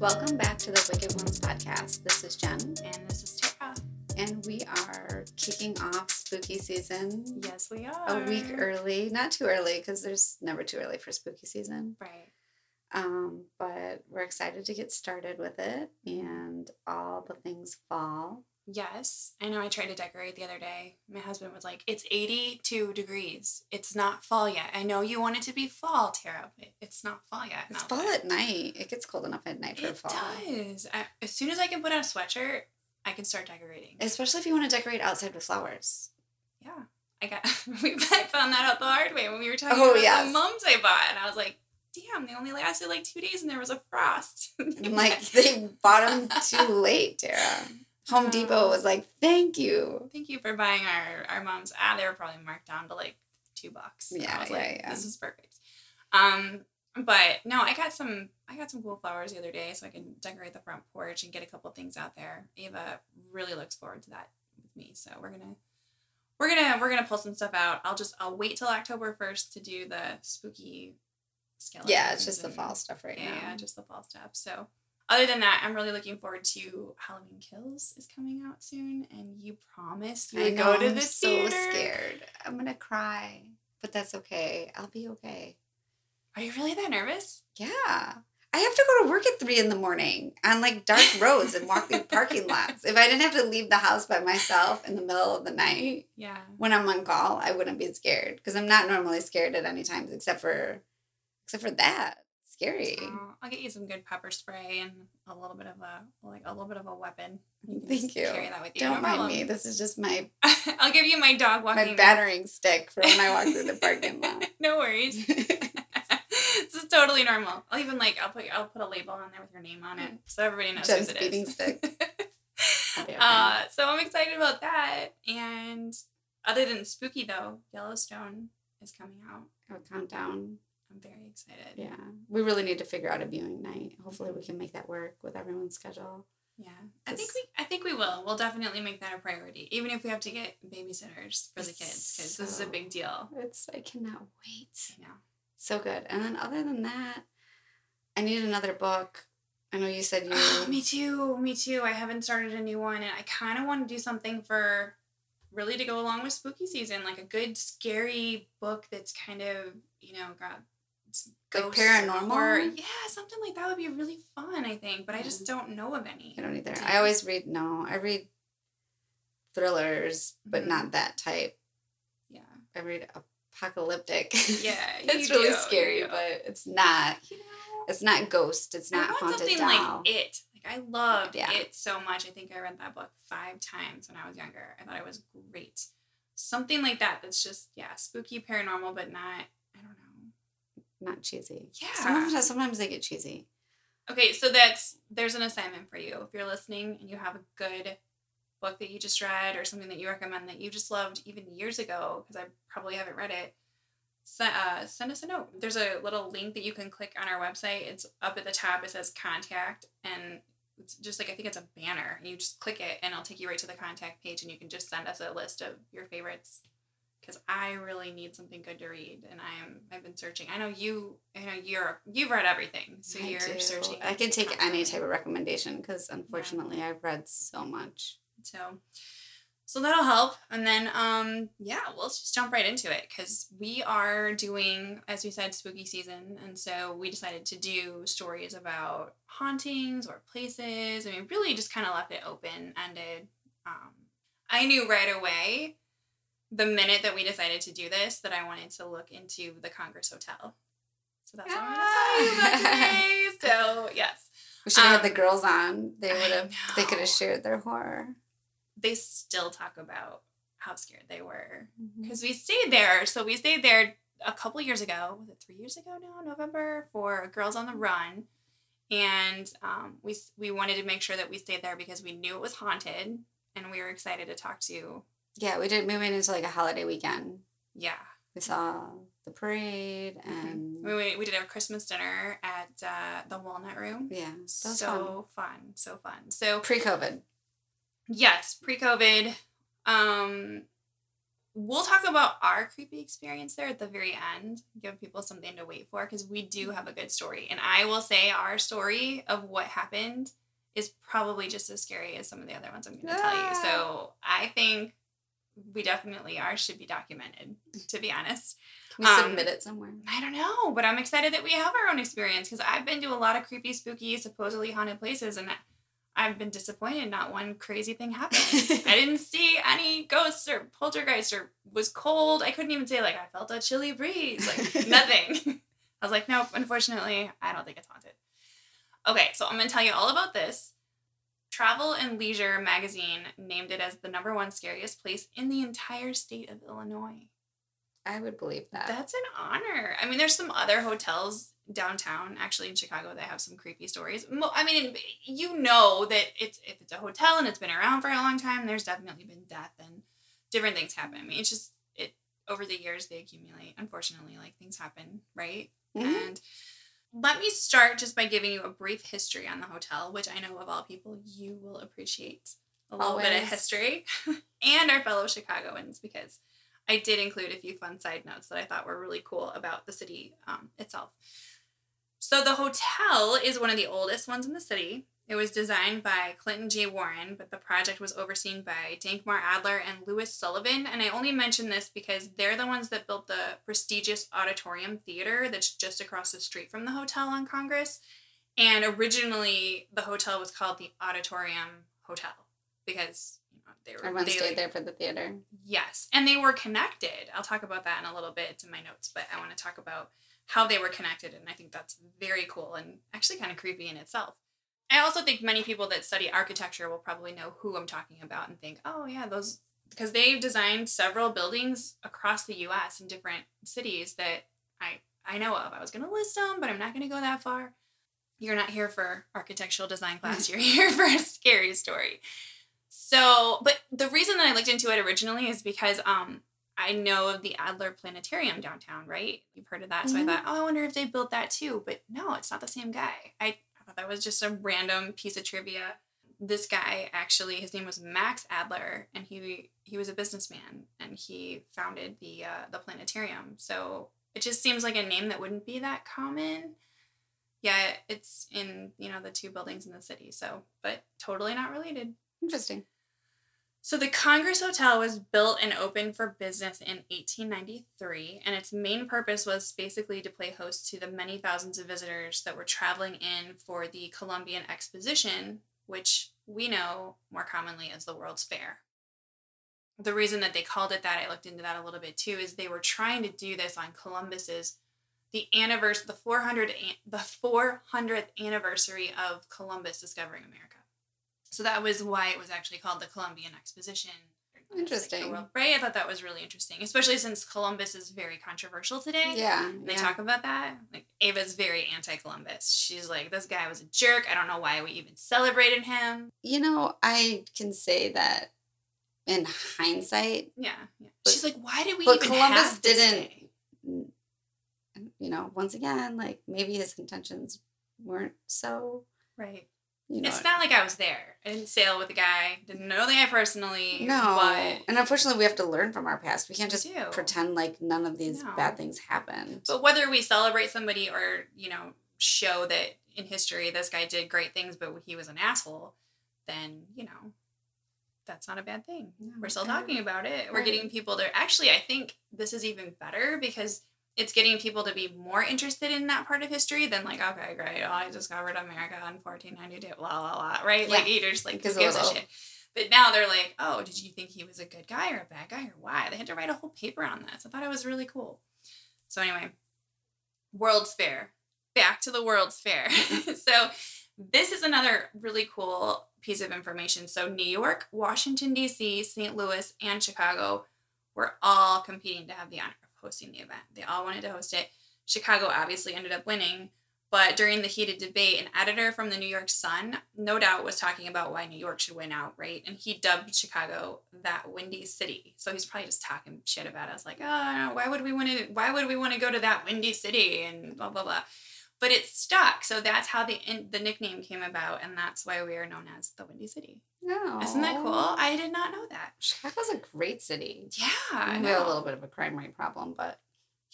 Welcome back to the Wicked Ones podcast. This is Jen, And this is Tara. and we are kicking off spooky season Yes, we are. a week early. Not too early because there's never too early for spooky season. Right. Um, but we're excited to get started with it and all the things fall. Yes. I know I tried to decorate the other day. My husband was like, it's 82 degrees. It's not fall yet. I know you want it to be fall, Tara, but it's not fall yet. It's fall at night. It gets cold enough at night for It fall. does. I, as soon as I can put on a sweatshirt, I can start decorating. Especially if you want to decorate outside with flowers. yeah. I got. we I found that out the hard way when we were talking Oh, about yes. the mums I bought, and I was like, "Damn, they only lasted like two days, and there was a frost." I'm like, they bought them too late, Tara. Home Depot was like, thank you. Thank you for buying our our mom's. Ah, they were probably marked down to like two bucks. Yeah, I was yeah, like, yeah. This is perfect. Um, but no, I got some. I got some cool flowers the other day, so I can decorate the front porch and get a couple things out there. Ava really looks forward to that with me, so we're gonna. We're gonna we're gonna pull some stuff out. I'll just I'll wait till October first to do the spooky skeletons. Yeah, it's just the fall stuff right yeah, now. yeah, just the fall stuff. So, other than that, I'm really looking forward to Halloween Kills is coming out soon, and you promised you would know, go to I'm the so theater. scared. I'm gonna cry, but that's okay. I'll be okay. Are you really that nervous? Yeah. I have to go to work at three in the morning on like dark roads and walk through parking lots. If I didn't have to leave the house by myself in the middle of the night Yeah. when I'm on call, I wouldn't be scared because I'm not normally scared at any times except for except for that. Scary. Oh, I'll get you some good pepper spray and a little bit of a like a little bit of a weapon. You Thank you. Carry that with you. Don't no mind problem. me. This is just my I'll give you my dog walking. my battering stick for when I walk through the parking lot. no worries. this is totally normal. I'll even like I'll put I'll put a label on there with your name on it so everybody knows Jen's whose it beating is. stick. Uh, so I'm excited about that. And other than spooky though, Yellowstone is coming out. Our countdown. I'm very excited. Yeah, we really need to figure out a viewing night. Hopefully, we can make that work with everyone's schedule. Yeah, I think we I think we will. We'll definitely make that a priority, even if we have to get babysitters for the kids, because this is a big deal. It's I cannot wait. Know. So good. And then other than that, I need another book. I know you said you. me too. Me too. I haven't started a new one, and I kind of want to do something for really to go along with spooky season, like a good scary book that's kind of you know got Like paranormal? or yeah, something like that would be really fun. I think, but I just don't know of any. I don't either. Do I always read no. I read thrillers, but Mhm. not that type. Yeah. I read apocalyptic. Yeah, it's really do, scary, but it's not. You know. It's not ghost. It's not haunted something doll. like it. Like I loved Yeah. it so much. I think I read that book five times when I was younger. I thought it was great. Something like that. That's just yeah, spooky, paranormal, but not. I don't know. Not cheesy. Yeah. Sometimes, sometimes they get cheesy. Okay, so that's there's an assignment for you. If you're listening and you have a good book that you just read or something that you recommend that you just loved even years ago, because I probably haven't read it, send, uh, send us a note. There's a little link that you can click on our website. It's up at the top. It says contact, and it's just like I think it's a banner. You just click it, and it'll take you right to the contact page, and you can just send us a list of your favorites. Because I really need something good to read, and I'm I've been searching. I know you. I know you're you've read everything, so I you're do. searching. I can take any type of recommendation because unfortunately I've read so much. So, so that'll help. And then, um, yeah, we'll just jump right into it because we are doing, as we said, spooky season, and so we decided to do stories about hauntings or places. I mean, really just kind of left it open ended. Um, I knew right away, the minute that we decided to do this, that I wanted to look into the Congress Hotel. So that's what I'm going to tell you about today. So yes, We should have had the Um, girls on. They would have. They could have shared their horror. they still talk about how scared they were Mm-hmm. because we stayed there. So we stayed there a couple years ago. Was it three years ago now? November for Girls on the Run, and um, we we wanted to make sure that we stayed there because we knew it was haunted, and we were excited to talk to. Yeah, we did. We went into like a holiday weekend. Yeah, We saw the parade and we we did a Christmas dinner at uh, the Walnut Room. yeah, so fun, so fun. So Pre-COVID. Yes, pre-COVID. Um we'll talk about our creepy experience there at the very end, give people something to wait for because we do have a good story. And I will say our story of what happened is probably just as scary as some of the other ones I'm going to tell you. Ah. So I think we definitely are should be documented, to be honest. Can we Um, submit it somewhere? I don't know, but I'm excited that we have our own experience because I've been to a lot of creepy, spooky, supposedly haunted places, and I've been disappointed. Not one crazy thing happened. I didn't see any ghosts or poltergeists or was cold. I couldn't even say like I felt a chilly breeze, like nothing. I was like, nope. Unfortunately, I don't think it's haunted. Okay, so I'm gonna tell you all about this. Travel and Leisure magazine named it as the number one scariest place in the entire state of Illinois. I would believe that. That's an honor. I mean, there's some other hotels downtown, actually in Chicago, that have some creepy stories. I mean, you know that it's if it's a hotel and it's been around for a long time, there's definitely been death and different things happen. I mean, it's just it over the years they accumulate. Unfortunately, like things happen, right? Mhm. And let me start just by giving you a brief history on the hotel, which I know of all people you will appreciate a little bit of history, and our fellow Chicagoans because I did include a few fun side notes that I thought were really cool about the city um, itself. So the hotel is one of the oldest ones in the city. It was designed by Clinton J. Warren, but the project was overseen by Dankmar Adler and Louis Sullivan. And I only mention this because they're the ones that built the prestigious Auditorium Theater that's just across the street from the hotel on Congress. And originally, the hotel was called the Auditorium Hotel because you know, they were Everyone they, stayed there for the theater. Yes, and they were connected. I'll talk about that in a little bit to my notes, but I want to talk about how they were connected, and I think that's very cool and actually kind of creepy in itself. I also think many people that study architecture will probably know who I'm talking about and think, oh, yeah, those, because they've designed several buildings across the US in different cities that I, I know of. I was going to list them, but I'm not going to go that far. You're not here for architectural design class, you're here for a scary story. So, but the reason that I looked into it originally is because um I know of the Adler Planetarium downtown, right? You've heard of that. Mhm. So I thought, oh, I wonder if they built that too. But no, it's not the same guy. I thought that was just a random piece of trivia. This guy actually, his name was Max Adler, and he he was a businessman, and he founded the uh, the planetarium. So it just seems like a name that wouldn't be that common. Yeah, it's in you know the two buildings in the city. So, but totally not related. Interesting. So the Congress Hotel was built and opened for business in 1893, and its main purpose was basically to play host to the many thousands of visitors that were traveling in for the Columbian Exposition, which we know more commonly as the World's Fair. The reason that they called it that, I looked into that a little bit too, is they were trying to do this on Columbus's the anniversary, the 400 an- the 400th anniversary of Columbus discovering America. So that was why it was actually called the Columbian Exposition. Like Interesting. world- right? I thought that was really interesting, especially since Columbus is very controversial today. Yeah. They yeah. talk about that. Like Ava's very anti-Columbus. She's like, this guy was a jerk. I don't know why we even celebrated him. You know, I can say that in hindsight, Yeah, yeah. But- She's like, why did we but Columbus didn't- day? you know, once again, like maybe his intentions weren't so, Right. It's not like I was there. I didn't sail with the guy. Didn't know the guy personally. no, But and unfortunately, we have to learn from our past. We can't just pretend like none of these No. bad things happened. But whether we celebrate somebody or, you know, show that in history this guy did great things, but he was an asshole, then, you know, that's not a bad thing. No, We're still talking about it. We're getting people to actually, I think this is even better because it's getting people to be more interested in that part of history than like, okay, great, oh, I discovered America in 1492, blah, blah, blah, right? Like, Yeah. you're just like, Because a gives a shit? But now they're like, oh, did you think he was a good guy or a bad guy or why? They had to write a whole paper on this. I thought it was really cool. So anyway, World's Fair. Back to the World's Fair. Mm-hmm. so this is another really cool piece of information. So New York, Washington D.C., St. Louis, and Chicago were all competing to have the honor hosting the event. They all wanted to host it. Chicago obviously ended up winning, but during the heated debate, an editor from the New York Sun, no doubt, was talking about why New York should win outright, and he dubbed Chicago that windy city. So he's probably just talking shit about us, like, oh, why would we want to? Why would we want to go to that windy city? And blah blah blah. But it stuck. So that's how the in, the nickname came about, and that's why we are known as the Windy City. No. Isn't that cool? Oh. I did not know that. Chicago's a great city. Yeah, I we have a little bit of a crime rate problem, but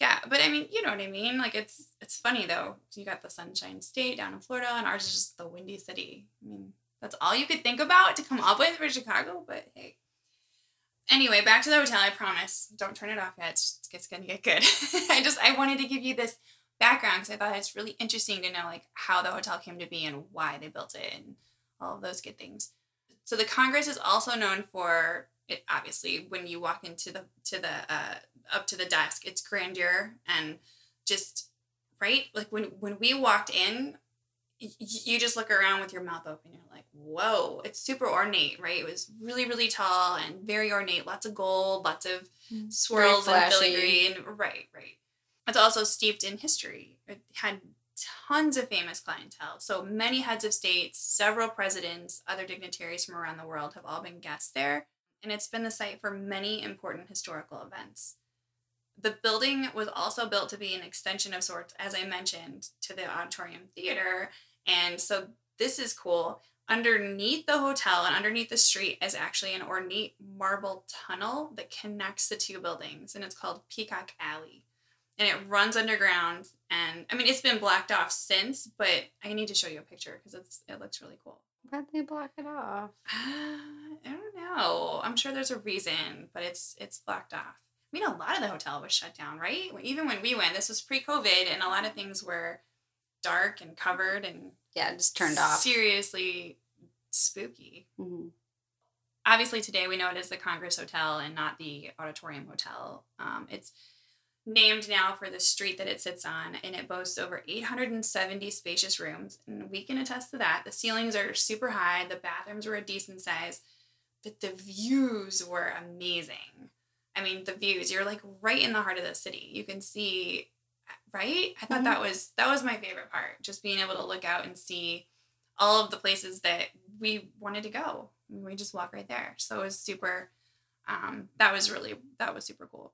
Yeah, but I mean, you know what I mean. Like it's it's funny though. You got the Sunshine State down in Florida, and ours is just the Windy City. I mean, that's all you could think about to come up with for Chicago. But hey. Anyway, back to the hotel. I promise. Don't turn it off yet. It's, it's gonna get good. I just I wanted to give you this background because I thought it's really interesting to know like how the hotel came to be and why they built it and all of those good things. So the Congress is also known for it. Obviously, when you walk into the to the uh, up to the desk, it's grandeur and just right. Like when when we walked in, y- you just look around with your mouth open. You're like, whoa! It's super ornate, right? It was really really tall and very ornate. Lots of gold, lots of swirls and filigree, and right, right. It's also steeped in history. It had tons of famous clientele. So many heads of state, several presidents, other dignitaries from around the world have all been guests there, and it's been the site for many important historical events. The building was also built to be an extension of sorts, as I mentioned, to the auditorium theater. And so this is cool. Underneath the hotel and underneath the street is actually an ornate marble tunnel that connects the two buildings, and it's called Peacock Alley. And it runs underground, and I mean it's been blacked off since, but I need to show you a picture because it's it looks really cool. why'd they block it off? I don't know. I'm sure there's a reason, but it's it's blocked off. I mean, a lot of the hotel was shut down, right? Even when we went, this was pre-COVID, and a lot of things were dark and covered and Yeah, just turned off. Seriously spooky. Mhm. Obviously, today we know it is the Congress Hotel and not the Auditorium Hotel. Um, it's named now for the street that it sits on, and it boasts over 870 spacious rooms. And we can attest to that. The ceilings are super high, the bathrooms were a decent size, but the views were amazing. I mean, the views, you're like right in the heart of the city. You can see, right? I thought Mhm. that was that was my favorite part, just being able to look out and see all of the places that we wanted to go. We just walk right there. So it was super um, that was really that was super cool.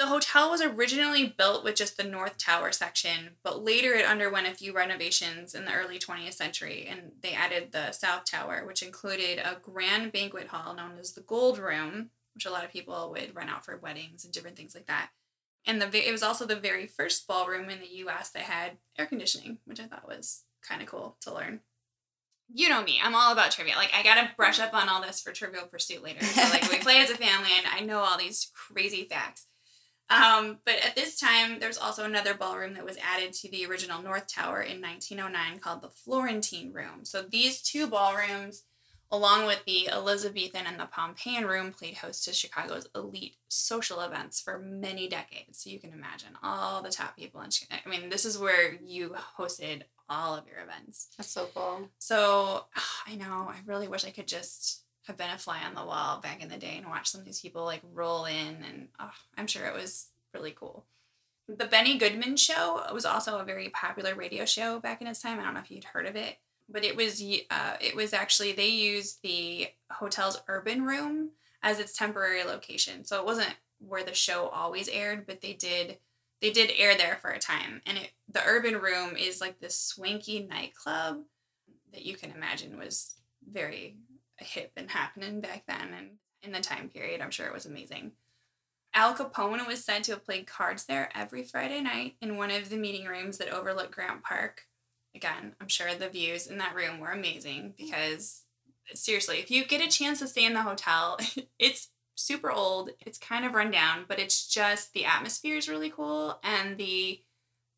The hotel was originally built with just the North Tower section, but later it underwent a few renovations in the early 20th century and they added the South Tower, which included a grand banquet hall known as the Gold Room, which a lot of people would rent out for weddings and different things like that. And the it was also the very first ballroom in the US that had air conditioning, which I thought was kind of cool to learn. You know me, I'm all about trivia. Like I gotta brush up on all this for Trivial Pursuit later. So like we play as a family and I know all these crazy facts. Um, but at this time, there's also another ballroom that was added to the original North Tower in 1909 called the Florentine Room. So these two ballrooms, along with the Elizabethan and the Pompeian Room, played host to Chicago's elite social events for many decades. So you can imagine all the top people in Chicago. I mean, this is where you hosted all of your events. That's so cool. So I know I really wish I could just have been a fly on the wall back in the day and watch some of these people like roll in, and oh, I'm sure it was really cool. The Benny Goodman Show was also a very popular radio show back in its time. I don't know if you'd heard of it, but it was uh, it was actually they used the hotel's urban room as its temporary location, so it wasn't where the show always aired, but they did they did air there for a time, and it the urban room is like this swanky nightclub that you can imagine was very hip and happening back then and in the time period. I'm sure it was amazing. Al Capone was said to have played cards there every Friday night in one of the meeting rooms that overlook Grant Park. Again, I'm sure the views in that room were amazing because seriously, if you get a chance to stay in the hotel, it's super old, it's kind of run down, but it's just the atmosphere is really cool and the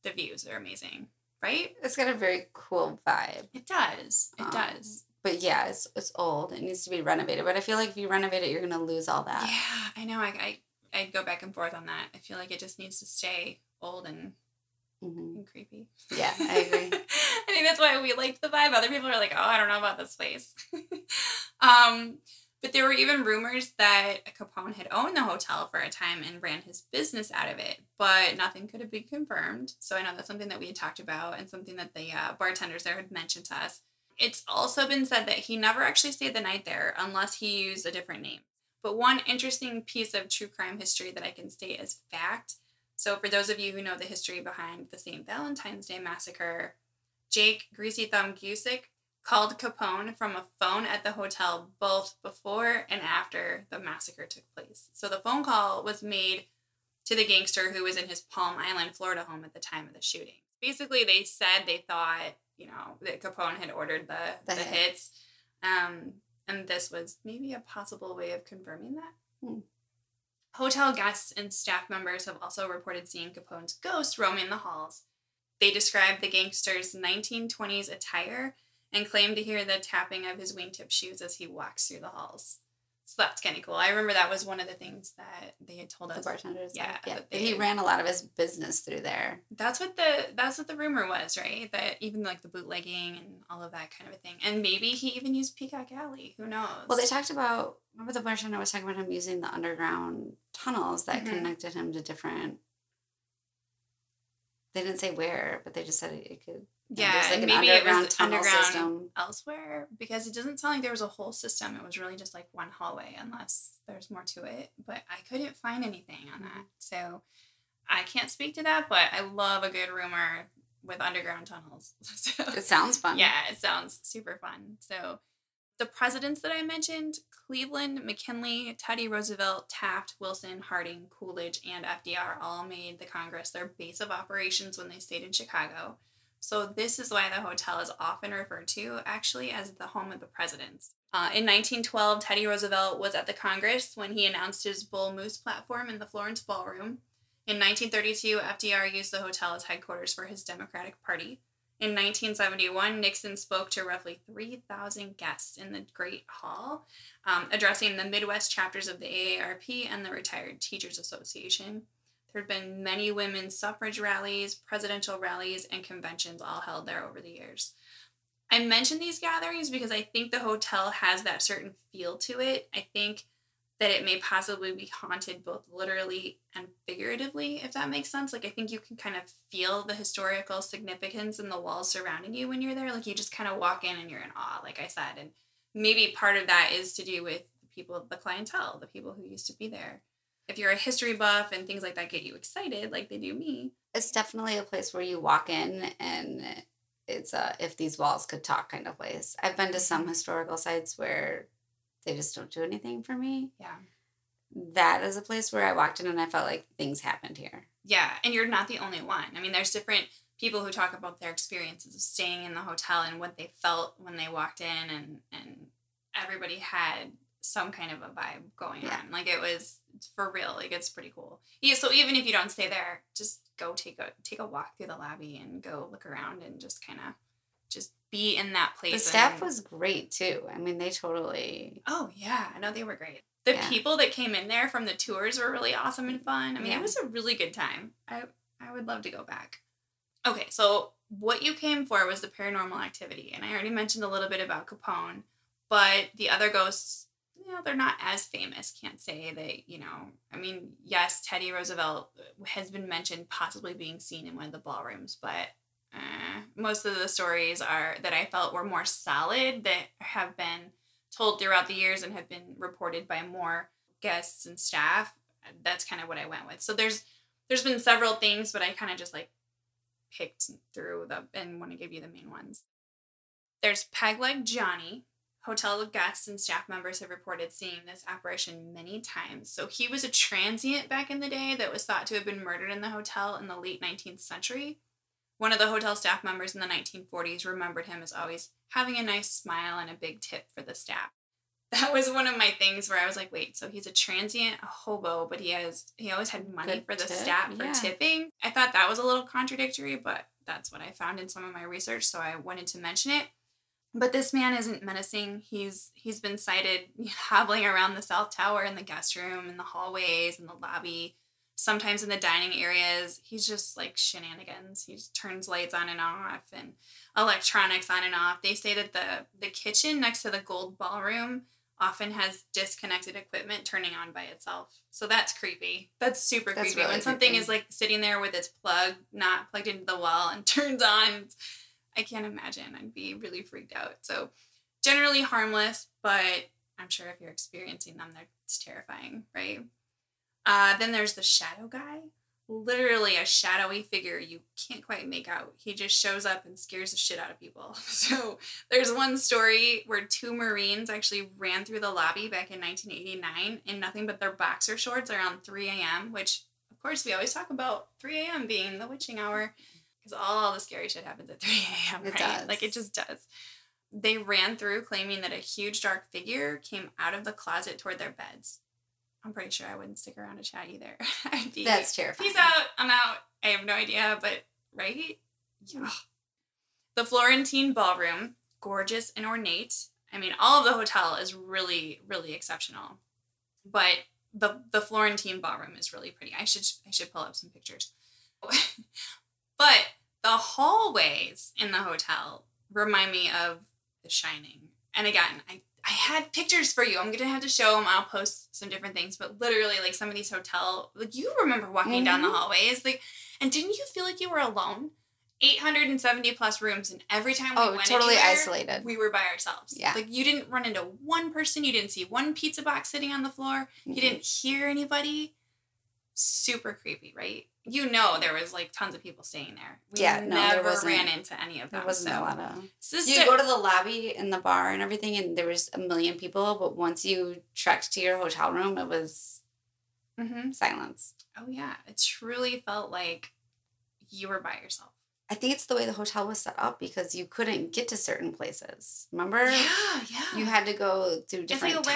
the views are amazing, right? It's got a very cool vibe. It does. It Um, does. But yeah, it's it's old. It needs to be renovated. But I feel like if you renovate it, you're gonna lose all that. Yeah, I know. I, I I go back and forth on that. I feel like it just needs to stay old and, hmm and creepy. Yeah, I agree. I think that's why we liked the vibe. Other people are like, oh, I don't know about this place. um, but there were even rumors that Capone had owned the hotel for a time and ran his business out of it, but nothing could have been confirmed. So I know that's something that we had talked about and something that the uh, bartenders there had mentioned to us. It's also been said that he never actually stayed the night there unless he used a different name. But one interesting piece of true crime history that I can state as fact So, for those of you who know the history behind the St. Valentine's Day massacre, Jake Greasy Thumb Guzik called Capone from a phone at the hotel both before and after the massacre took place. So, the phone call was made to the gangster who was in his Palm Island, Florida home at the time of the shooting. Basically, they said they thought, you know, that Capone had ordered the, the, The hit. hits. Um, and this was maybe a possible way of confirming that. Hmm. Hotel guests and staff members have also reported seeing Capone's ghost roaming the halls. They described the gangster's 1920s attire and claimed to hear the tapping of his wingtip shoes as he walks through the halls. So that's kind of cool. I remember that was one of the things that they had told us. The bartenders. Yeah, Yeah. And he ran a lot of his business through there. That's what the that's what the rumor was, right? That even like the bootlegging and all of that kind of a thing, and maybe he even used Peacock Alley. Who knows? Well, they talked about. Remember the bartender was talking about him using the underground tunnels that Mhm. connected him to different. They didn't say where, but they just said it, it could. Yeah, like and an maybe it was underground system. elsewhere because it doesn't sound like there was a whole system. It was really just like one hallway, unless there's more to it. But I couldn't find anything on that, mm-hmm. so I can't speak to that. But I love a good rumor with underground tunnels. so. It sounds fun. Yeah, it sounds super fun. So, the presidents that I mentioned Cleveland, McKinley, Teddy Roosevelt, Taft, Wilson, Harding, Coolidge, and FDR all made the Congress their base of operations when they stayed in Chicago. So, this is why the hotel is often referred to actually as the home of the presidents. Uh, in 1912, Teddy Roosevelt was at the Congress when he announced his Bull Moose platform in the Florence Ballroom. In 1932, FDR used the hotel as headquarters for his Democratic Party. In 1971, Nixon spoke to roughly 3,000 guests in the Great Hall, um, addressing the Midwest chapters of the AARP and the Retired Teachers Association. There have been many women's suffrage rallies, presidential rallies, and conventions all held there over the years. I mention these gatherings because I think the hotel has that certain feel to it. I think that it may possibly be haunted both literally and figuratively, if that makes sense. Like, I think you can kind of feel the historical significance in the walls surrounding you when you're there. Like, you just kind of walk in and you're in awe, like I said. And maybe part of that is to do with the people, the clientele, the people who used to be there. If you're a history buff and things like that get you excited, like they do me, It's definitely a place where you walk in and it's a if these walls could talk kind of place. I've been to mm-hmm. some historical sites where they just don't do anything for me. yeah. That is a place where I walked in and I felt like things happened here. Yeah, and you're not the only one. I mean, there's different people who talk about their experiences of staying in the hotel and what they felt when they walked in, and and everybody had some kind of a vibe going Yeah. on. Like it was for real. Like it's pretty cool. Yeah. So even if you don't stay there, just go take a take a walk through the lobby and go look around and just kind of just be in that place. The staff was great too. I mean, they totally Oh yeah, I know they were great. The Yeah. people that came in there from the tours were really awesome and fun. I mean, Yeah. it was a really good time. I I would love to go back. Okay, so what you came for was the paranormal activity, and I already mentioned a little bit about Capone, but the other ghosts, know, they're not as famous. Can't say that, you know. I mean, yes, Teddy Roosevelt has been mentioned possibly being seen in one of the ballrooms, but uh, most of the stories are that I felt were more solid that have been told throughout the years and have been reported by more guests and staff. That's kind of what I went with. So there's there's been several things, but I kind of just like picked through the and want to give you the main ones. There's Pegleg Johnny. Hotel guests and staff members have reported seeing this apparition many times. So he was a transient back in the day that was thought to have been murdered in the hotel in the late 19th century. One of the hotel staff members in the 1940s remembered him as always having a nice smile and a big tip for the staff. That was one of my things where I was like, wait, so he's a transient a hobo, but he has he always had money Good for the tip, staff for yeah. tipping. I thought that was a little contradictory, but that's what I found in some of my research, so I wanted to mention it. But this man isn't menacing. He's he's been sighted hobbling around the South Tower in the guest room, in the hallways, in the lobby, sometimes in the dining areas. He's just like shenanigans. He just turns lights on and off and electronics on and off. They say that the the kitchen next to the gold ballroom often has disconnected equipment turning on by itself. So that's creepy. That's super That's creepy. really when something creepy. is like sitting there with its plug not plugged into the wall and turns on, I can't imagine. I'd be really freaked out. So generally harmless, but I'm sure if you're experiencing them, it's terrifying, right? Uh, then there's the shadow guy. literally a shadowy figure you can't quite make out. He just shows up and scares the shit out of people. So there's one story where two Marines actually ran through the lobby back in 1989 in nothing but their boxer shorts around 3 a.m., which of course we always talk about 3 a.m. being the witching hour because all the scary shit happens at 3 a.m. It does. Like it just does. They ran through claiming that a huge dark figure came out of the closet toward their beds. I'm pretty sure I wouldn't stick around to chat either. I'd be That's terrifying. Peace out. I'm out. I have no idea, but right? Mm. Yeah. The Florentine ballroom, gorgeous and ornate. I mean, all of the hotel is really, really exceptional. But the the Florentine ballroom is really pretty. I should I should pull up some pictures. but the hallways in the hotel remind me of The Shining. And again, I I had pictures for you. I'm gonna have to show them. I'll post some different things, but literally, like some of these hotel, like you remember walking down the Mhm. hallways, like, and didn't you feel like you were alone? 870 plus rooms, and every time we Oh, went totally anywhere, isolated. we were by ourselves. Yeah. like you didn't run into one person. You didn't see one pizza box sitting on the floor. You Mhm. didn't hear anybody. Super creepy, right? You know there was like tons of people staying there. We Yeah, no, there never wasn't- ran into any of them. There wasn't so. a lot of. Just You go to the lobby and the bar and everything, and there was a million people. But once you trekked to your hotel room, it was Mhm. silence. Oh yeah, it truly felt like you were by yourself. I think it's the way the hotel was set up because you couldn't get to certain places. Remember? Yeah, yeah. You had to go through different labyrinth.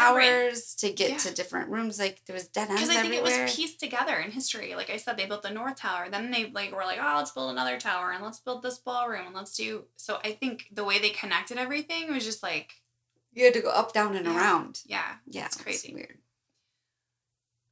towers to get Yeah. to different rooms. Like there was dead ends because I think everywhere. it was pieced together in history. Like I said, they built the North Tower. Then they like were like, oh, let's build another tower and let's build this ballroom and let's do. So I think the way they connected everything was just like, you had to go up, down, and Yeah. around. yeah, Yeah, it's crazy. weird.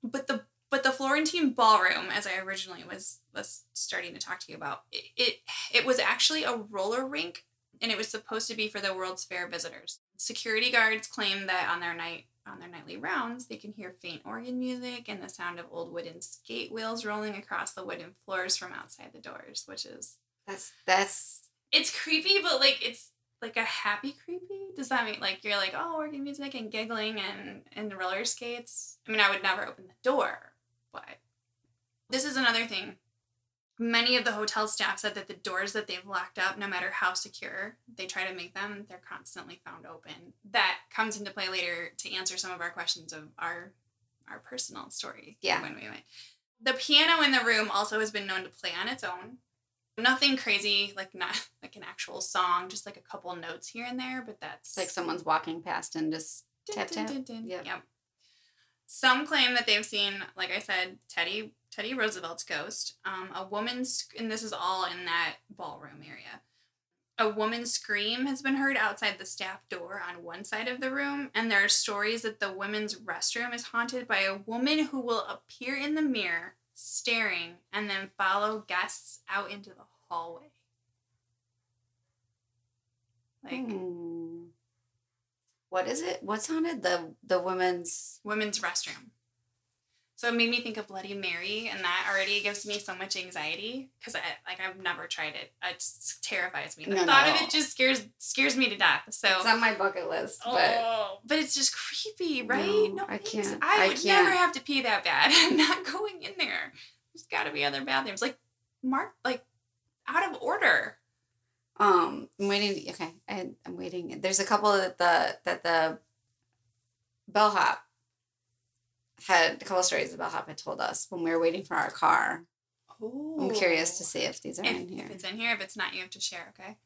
but the but the Florentine ballroom, as I originally was was starting to talk to you about, it it, it was actually a roller rink, and it was supposed to be for the World's Fair visitors. Security guards claim that on their night on their nightly rounds, they can hear faint organ music and the sound of old wooden skate wheels rolling across the wooden floors from outside the doors, which is That's that's it's creepy, but like it's like a happy creepy. Does that mean like you're like oh organ music and giggling and and roller skates? I mean, I would never open the door, but this is another thing. Many of the hotel staff said that the doors that they've locked up, no matter how secure they try to make them, they're constantly found open. That comes into play later to answer some of our questions of our our personal story. Yeah. When we went. The piano in the room also has been known to play on its own. Nothing crazy, like not like an actual song, just like a couple notes here and there, but that's like someone's walking past and just Dun, Tap, dun, tap. dun, dun. Yep. Yep. Some claim that they've seen, like I said, Teddy Teddy Roosevelt's ghost. Um, a woman's, and this is all in that ballroom area. A woman's scream has been heard outside the staff door on one side of the room, and there are stories that the women's restroom is haunted by a woman who will appear in the mirror, staring, and then follow guests out into the hallway. Like Hmm. What is it? What's on it? The the women's women's restroom. So it made me think of Bloody Mary, and that already gives me so much anxiety because I like I've never tried it. It terrifies me. The No, thought no. of it just scares scares me to death. So, it's on my bucket list, but oh, but it's just creepy, right? No, I can't. I I would can't. never have to pee that bad. I'm not going in there. There's got to be other bathrooms, like mark, like out of order. Um I'm waiting okay. I I'm waiting. There's a couple that the that the bellhop had a couple stories the bellhop had told us when we were waiting for our car. Oh, I'm curious to see if these are if, in here. if it's in here. If it's not, you have to share, okay?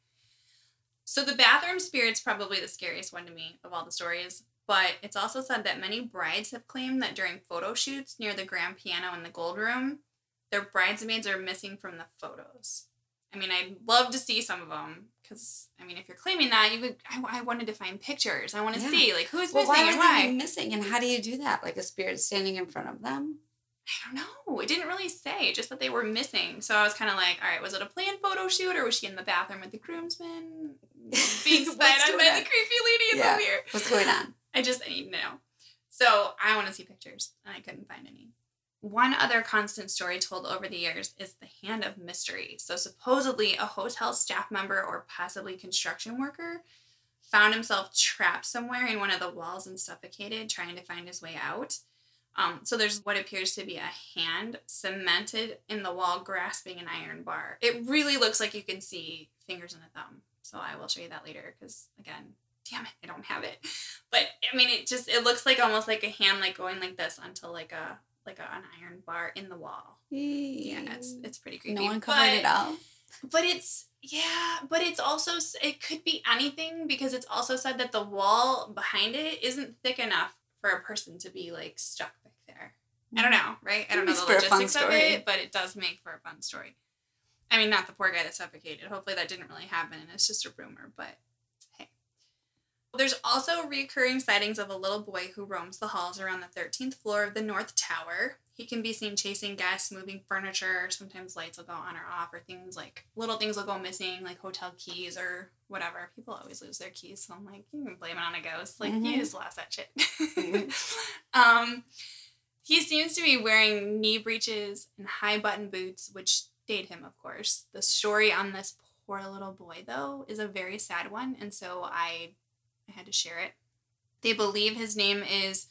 So the bathroom spirit's probably the scariest one to me of all the stories. But it's also said that many brides have claimed that during photo shoots near the grand piano in the gold room, their bridesmaids are missing from the photos. I mean, I'd love to see some of them because, I mean, if you're claiming that, you would. I, I wanted to find pictures. I want to Yeah. see like who's well, missing why and why. they missing? And how do you do that? Like a spirit standing in front of them? I don't know. It didn't really say, just that they were missing. So I was kind of like, all right, was it a planned photo shoot or was she in the bathroom with the groomsmen? Being spied on by the creepy lady in Yeah. the mirror. What's going on? I just I need to know. So I want to see pictures, and I couldn't find any. One other constant story told over the years is the hand of mystery. So supposedly a hotel staff member or possibly construction worker found himself trapped somewhere in one of the walls and suffocated trying to find his way out. Um, so there's what appears to be a hand cemented in the wall grasping an iron bar. It really looks like you can see fingers and a thumb. So I will show you that later because again, damn it, I don't have it. But I mean, it just it looks like almost like a hand like going like this onto like a like a, an iron bar in the wall. Yeah, it's it's pretty creepy. No one covered but, it up. But it's yeah, but it's also it could be anything because it's also said that the wall behind it isn't thick enough for a person to be like stuck back there. I don't mm. know, right? I don't know the for a fun logistics of it, but it does make for a fun story. I mean, not the poor guy that suffocated. Hopefully, that didn't really happen, and it's just a rumor. But there's also recurring sightings of a little boy who roams the halls around the 13th floor of the North Tower. He can be seen chasing guests, moving furniture. Sometimes lights will go on or off, or things like little things will go missing, like hotel keys or whatever. People always lose their keys, so I'm like, you can blame it on a ghost. Like Mhm. you just lost that shit. Mhm. um, he seems to be wearing knee breeches and high button boots, which date him, of course. The story on this poor little boy, though, is a very sad one, and so I, I had to share it. They believe his name is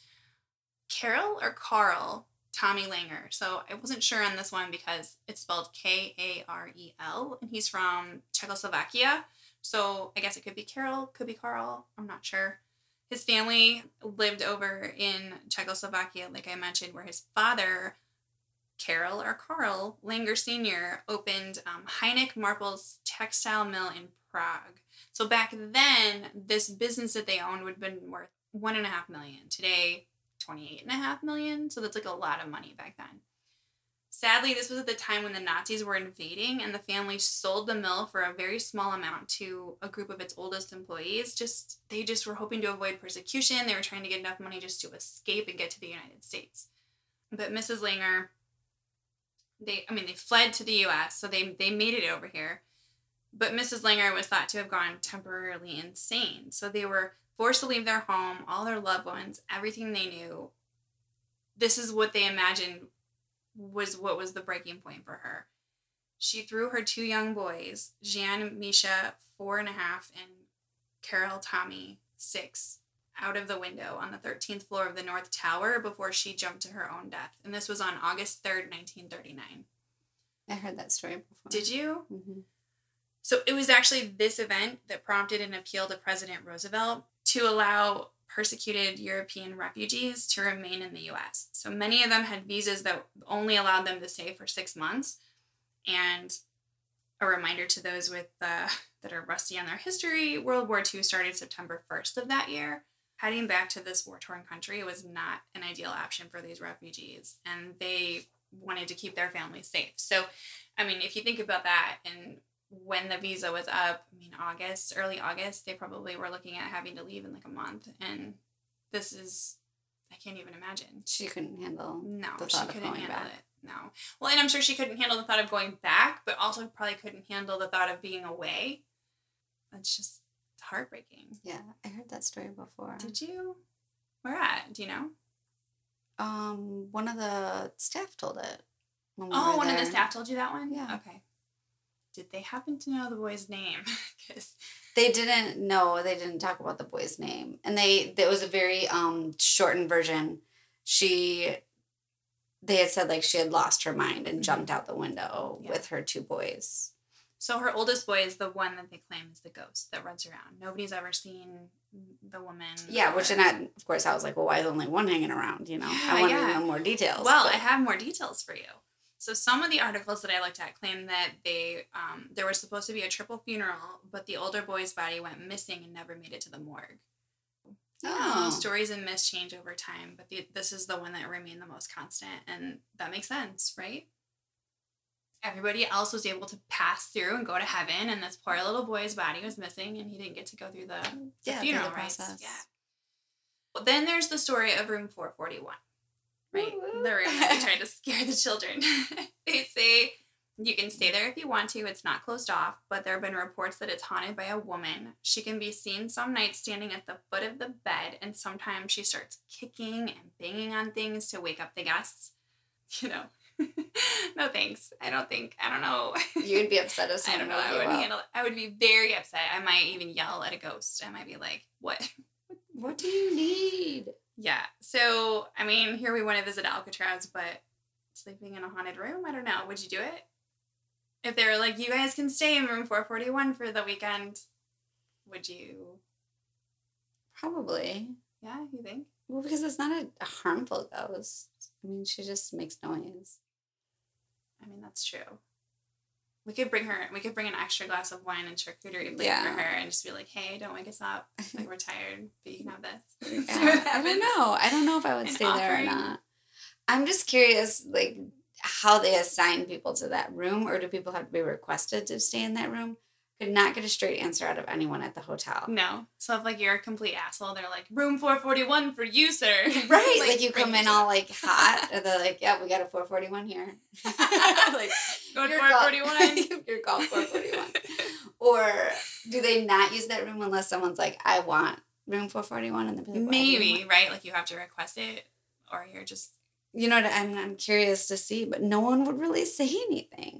Carol or Carl Tommy Langer. So I wasn't sure on this one because it's spelled K A R E L, and he's from Czechoslovakia. So I guess it could be Carol, could be Carl. I'm not sure. His family lived over in Czechoslovakia, like I mentioned, where his father, Carol or Carl Langer Sr., opened um, Heineck Marple's textile mill in Prague. So back then, this business that they owned would have been worth one and a half million. Today, 28 and a half million. So that's like a lot of money back then. Sadly, this was at the time when the Nazis were invading, and the family sold the mill for a very small amount to a group of its oldest employees. Just they just were hoping to avoid persecution. They were trying to get enough money just to escape and get to the United States. But Mrs. Langer, they I mean they fled to the U.S., so they they made it over here. But Mrs. Langer was thought to have gone temporarily insane, so they were forced to leave their home, all their loved ones, everything they knew. This is what they imagined was what was the breaking point for her. She threw her two young boys, Jean Misha, four and a half, and Carol Tommy, six, out of the window on the 13th floor of the North Tower before she jumped to her own death. And this was on August 3rd, 1939. I heard that story before. Did you? Mhm. So it was actually this event that prompted an appeal to President Roosevelt to allow persecuted European refugees to remain in the US. So many of them had visas that only allowed them to stay for six months. And a reminder to those with uh, that are rusty on their history, World War II started September 1st of that year. Heading back to this war-torn country was not an ideal option for these refugees, and they wanted to keep their families safe. So, I mean, if you think about that and when the visa was up, I mean, August, early August, they probably were looking at having to leave in like a month. And this is, I can't even imagine. She couldn't handle. No, The she thought of couldn't going handle back. it. No. Well, and I'm sure she couldn't handle the thought of going back, but also probably couldn't handle the thought of being away. That's just heartbreaking. Yeah, I heard that story before. Did you? Where at? Do you know? Um, one of the staff told it. We Oh, one of the staff told you that one? Yeah. Okay. Did they happen to know the boy's name? Because They didn't know. They didn't talk about the boy's name, and they. It was a very um shortened version. She. They had said like she had lost her mind and Mhm. jumped out the window Yeah. with her two boys. So her oldest boy is the one that they claim is the ghost that runs around. Nobody's ever seen the woman. Yeah, which and I, of course I was like, well, why is only one hanging around? You know, I Yeah, wanted yeah. to know more details. Well, but- I have more details for you. So some of the articles that I looked at claim that they um, there was supposed to be a triple funeral, but the older boy's body went missing and never made it to the morgue. Oh. stories and myths change over time, but the, this is the one that remained the most constant, and that makes sense, right? Everybody else was able to pass through and go to heaven, and this poor little boy's body was missing, and he didn't get to go through the, the Yeah, through funeral the rites. process. Yeah. Well, then there's the story of room 441 right? Woo. The room that tried to scare the children. they say you can stay there if you want to. It's not closed off, but there have been reports that it's haunted by a woman. She can be seen some nights standing at the foot of the bed, and sometimes she starts kicking and banging on things to wake up the guests. You know, no thanks. I don't think. I don't know. You'd be upset if I don't know. I would up. handle. it. I would be very upset. I might even yell at a ghost. I might be like, "What? What do you need? Yeah. So, I mean, here we want to visit Alcatraz, but sleeping in a haunted room, I don't know. Would you do it? If they were like, you guys can stay in room 441 for the weekend, would you? Probably. Yeah, you think? Well, because it's not a, a harmful ghost. I mean, she just makes noise. I mean, that's true. We could bring her. We could bring an extra glass of wine and charcuterie plate Yeah. for her, and just be like, "Hey, don't wake us up. Like we're tired, but you can have this." Yeah, I don't know. I don't know if I would stay there or not. I'm just curious, like how they assign people to that room, or do people have to be requested to stay in that room? Could not get a straight answer out of anyone at the hotel. No. So if like you're a complete asshole, they're like, "Room four forty one for you, sir." Right, like, you come in all like hot, and they're like, "Yeah, we got a 441 here." like Code your four call- forty one. your call 441. or do they not use that room unless someone's like, "I want room 441," and they're like, "Why Maybe right, like you have to request it, or you're just You know, what I'm I'm curious to see, but no one would really say anything.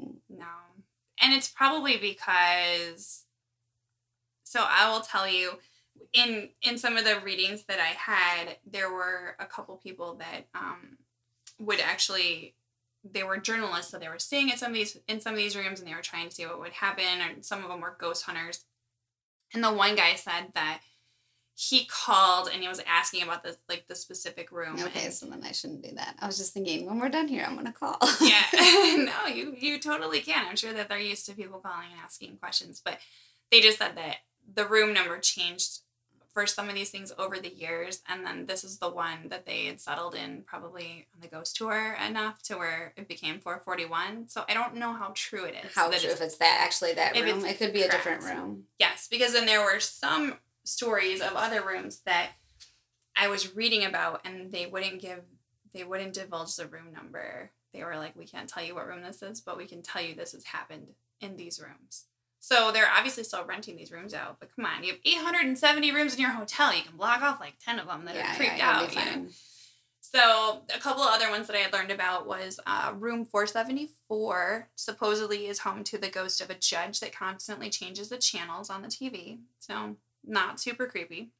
And it's probably because so I will tell you in in some of the readings that I had, there were a couple people that um would actually they were journalists, so they were staying at some of these in some of these rooms and they were trying to see what would happen, and some of them were ghost hunters. And the one guy said that he called and he was asking about this like the specific room. Okay, and- so then I shouldn't do that. I was just thinking, when we're done here, I'm gonna call. yeah no you you totally can i'm sure that they're used to people calling and asking questions but they just said that the room number changed for some of these things over the years and then this is the one that they had settled in probably on the ghost tour enough to where it became 441 so i don't know how true it is How true if it's that actually that room? It could be a different room. Yes, because then there were some stories of other rooms that I was reading about and they wouldn't give they wouldn't divulge the room number. They were like, We can't tell you what room this is, but we can tell you this has happened in these rooms. So they're obviously still renting these rooms out, but come on, you have 870 rooms in your hotel. You can block off like 10 of them that are creeped yeah, out. you'll be you know? So a couple of other ones that I had learned about was uh, room 474 supposedly is home to the ghost of a judge that constantly changes the channels on the TV. So not super creepy,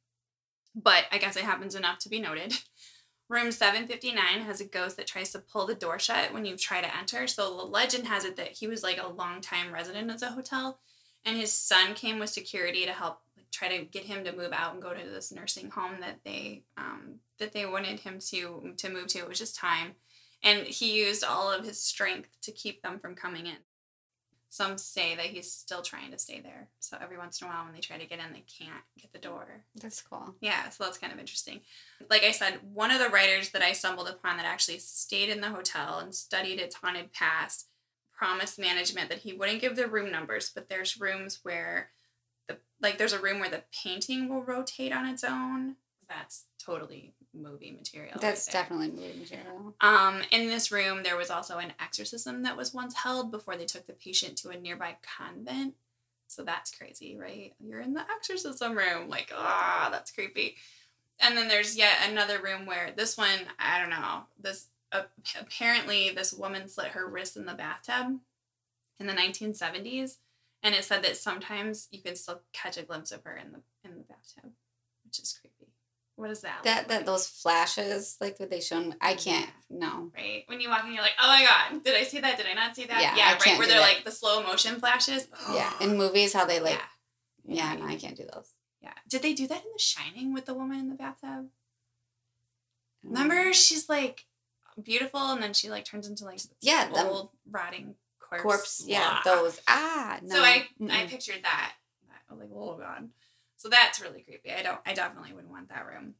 but I guess it happens enough to be noted. Room 759 has a ghost that tries to pull the door shut when you try to enter. So the legend has it that he was like a longtime resident of the hotel and his son came with security to help try to get him to move out and go to this nursing home that they um, that they wanted him to to move to. It was just time, and he used all of his strength to keep them from coming in. Some say that he's still trying to stay there. So every once in a while, when they try to get in, they can't get the door. That's cool. Yeah, so that's kind of interesting. Like I said, one of the writers that I stumbled upon that actually stayed in the hotel and studied its haunted past promised management that he wouldn't give the room numbers, but there's rooms where the like there's a room where the painting will rotate on its own. That's totally movie material. That's there. definitely movie material. Um, in this room, there was also an exorcism that was once held before they took the patient to a nearby convent. So that's crazy, right? You're in the exorcism room. Like, ah, that's creepy. And then there's yet another room where this one, I don't know, this uh, apparently this woman slit her wrist in the bathtub in the 1970s, and it said that sometimes you can still catch a glimpse of her in the in the bathtub, which is creepy. What is that? That that like? those flashes, like what they shown, I can't. No. right? When you walk in, you're like, oh my god, did I see that? Did I not see that? Yeah, Yeah, I right. Where they're that. like the slow motion flashes. Yeah, in movies, how they like. yeah, Yeah, right. no, I can't do those. yeah. Did they do that in The Shining with the woman in the bathtub? Mm. Remember, she's like beautiful, and then she like turns into like Yeah, old rotting corpse. corpse. Yeah, Blah. those. Ah, no. So I I Mm-mm. pictured that. I was like, oh god. So that's really creepy. I don't. I definitely wouldn't want that room.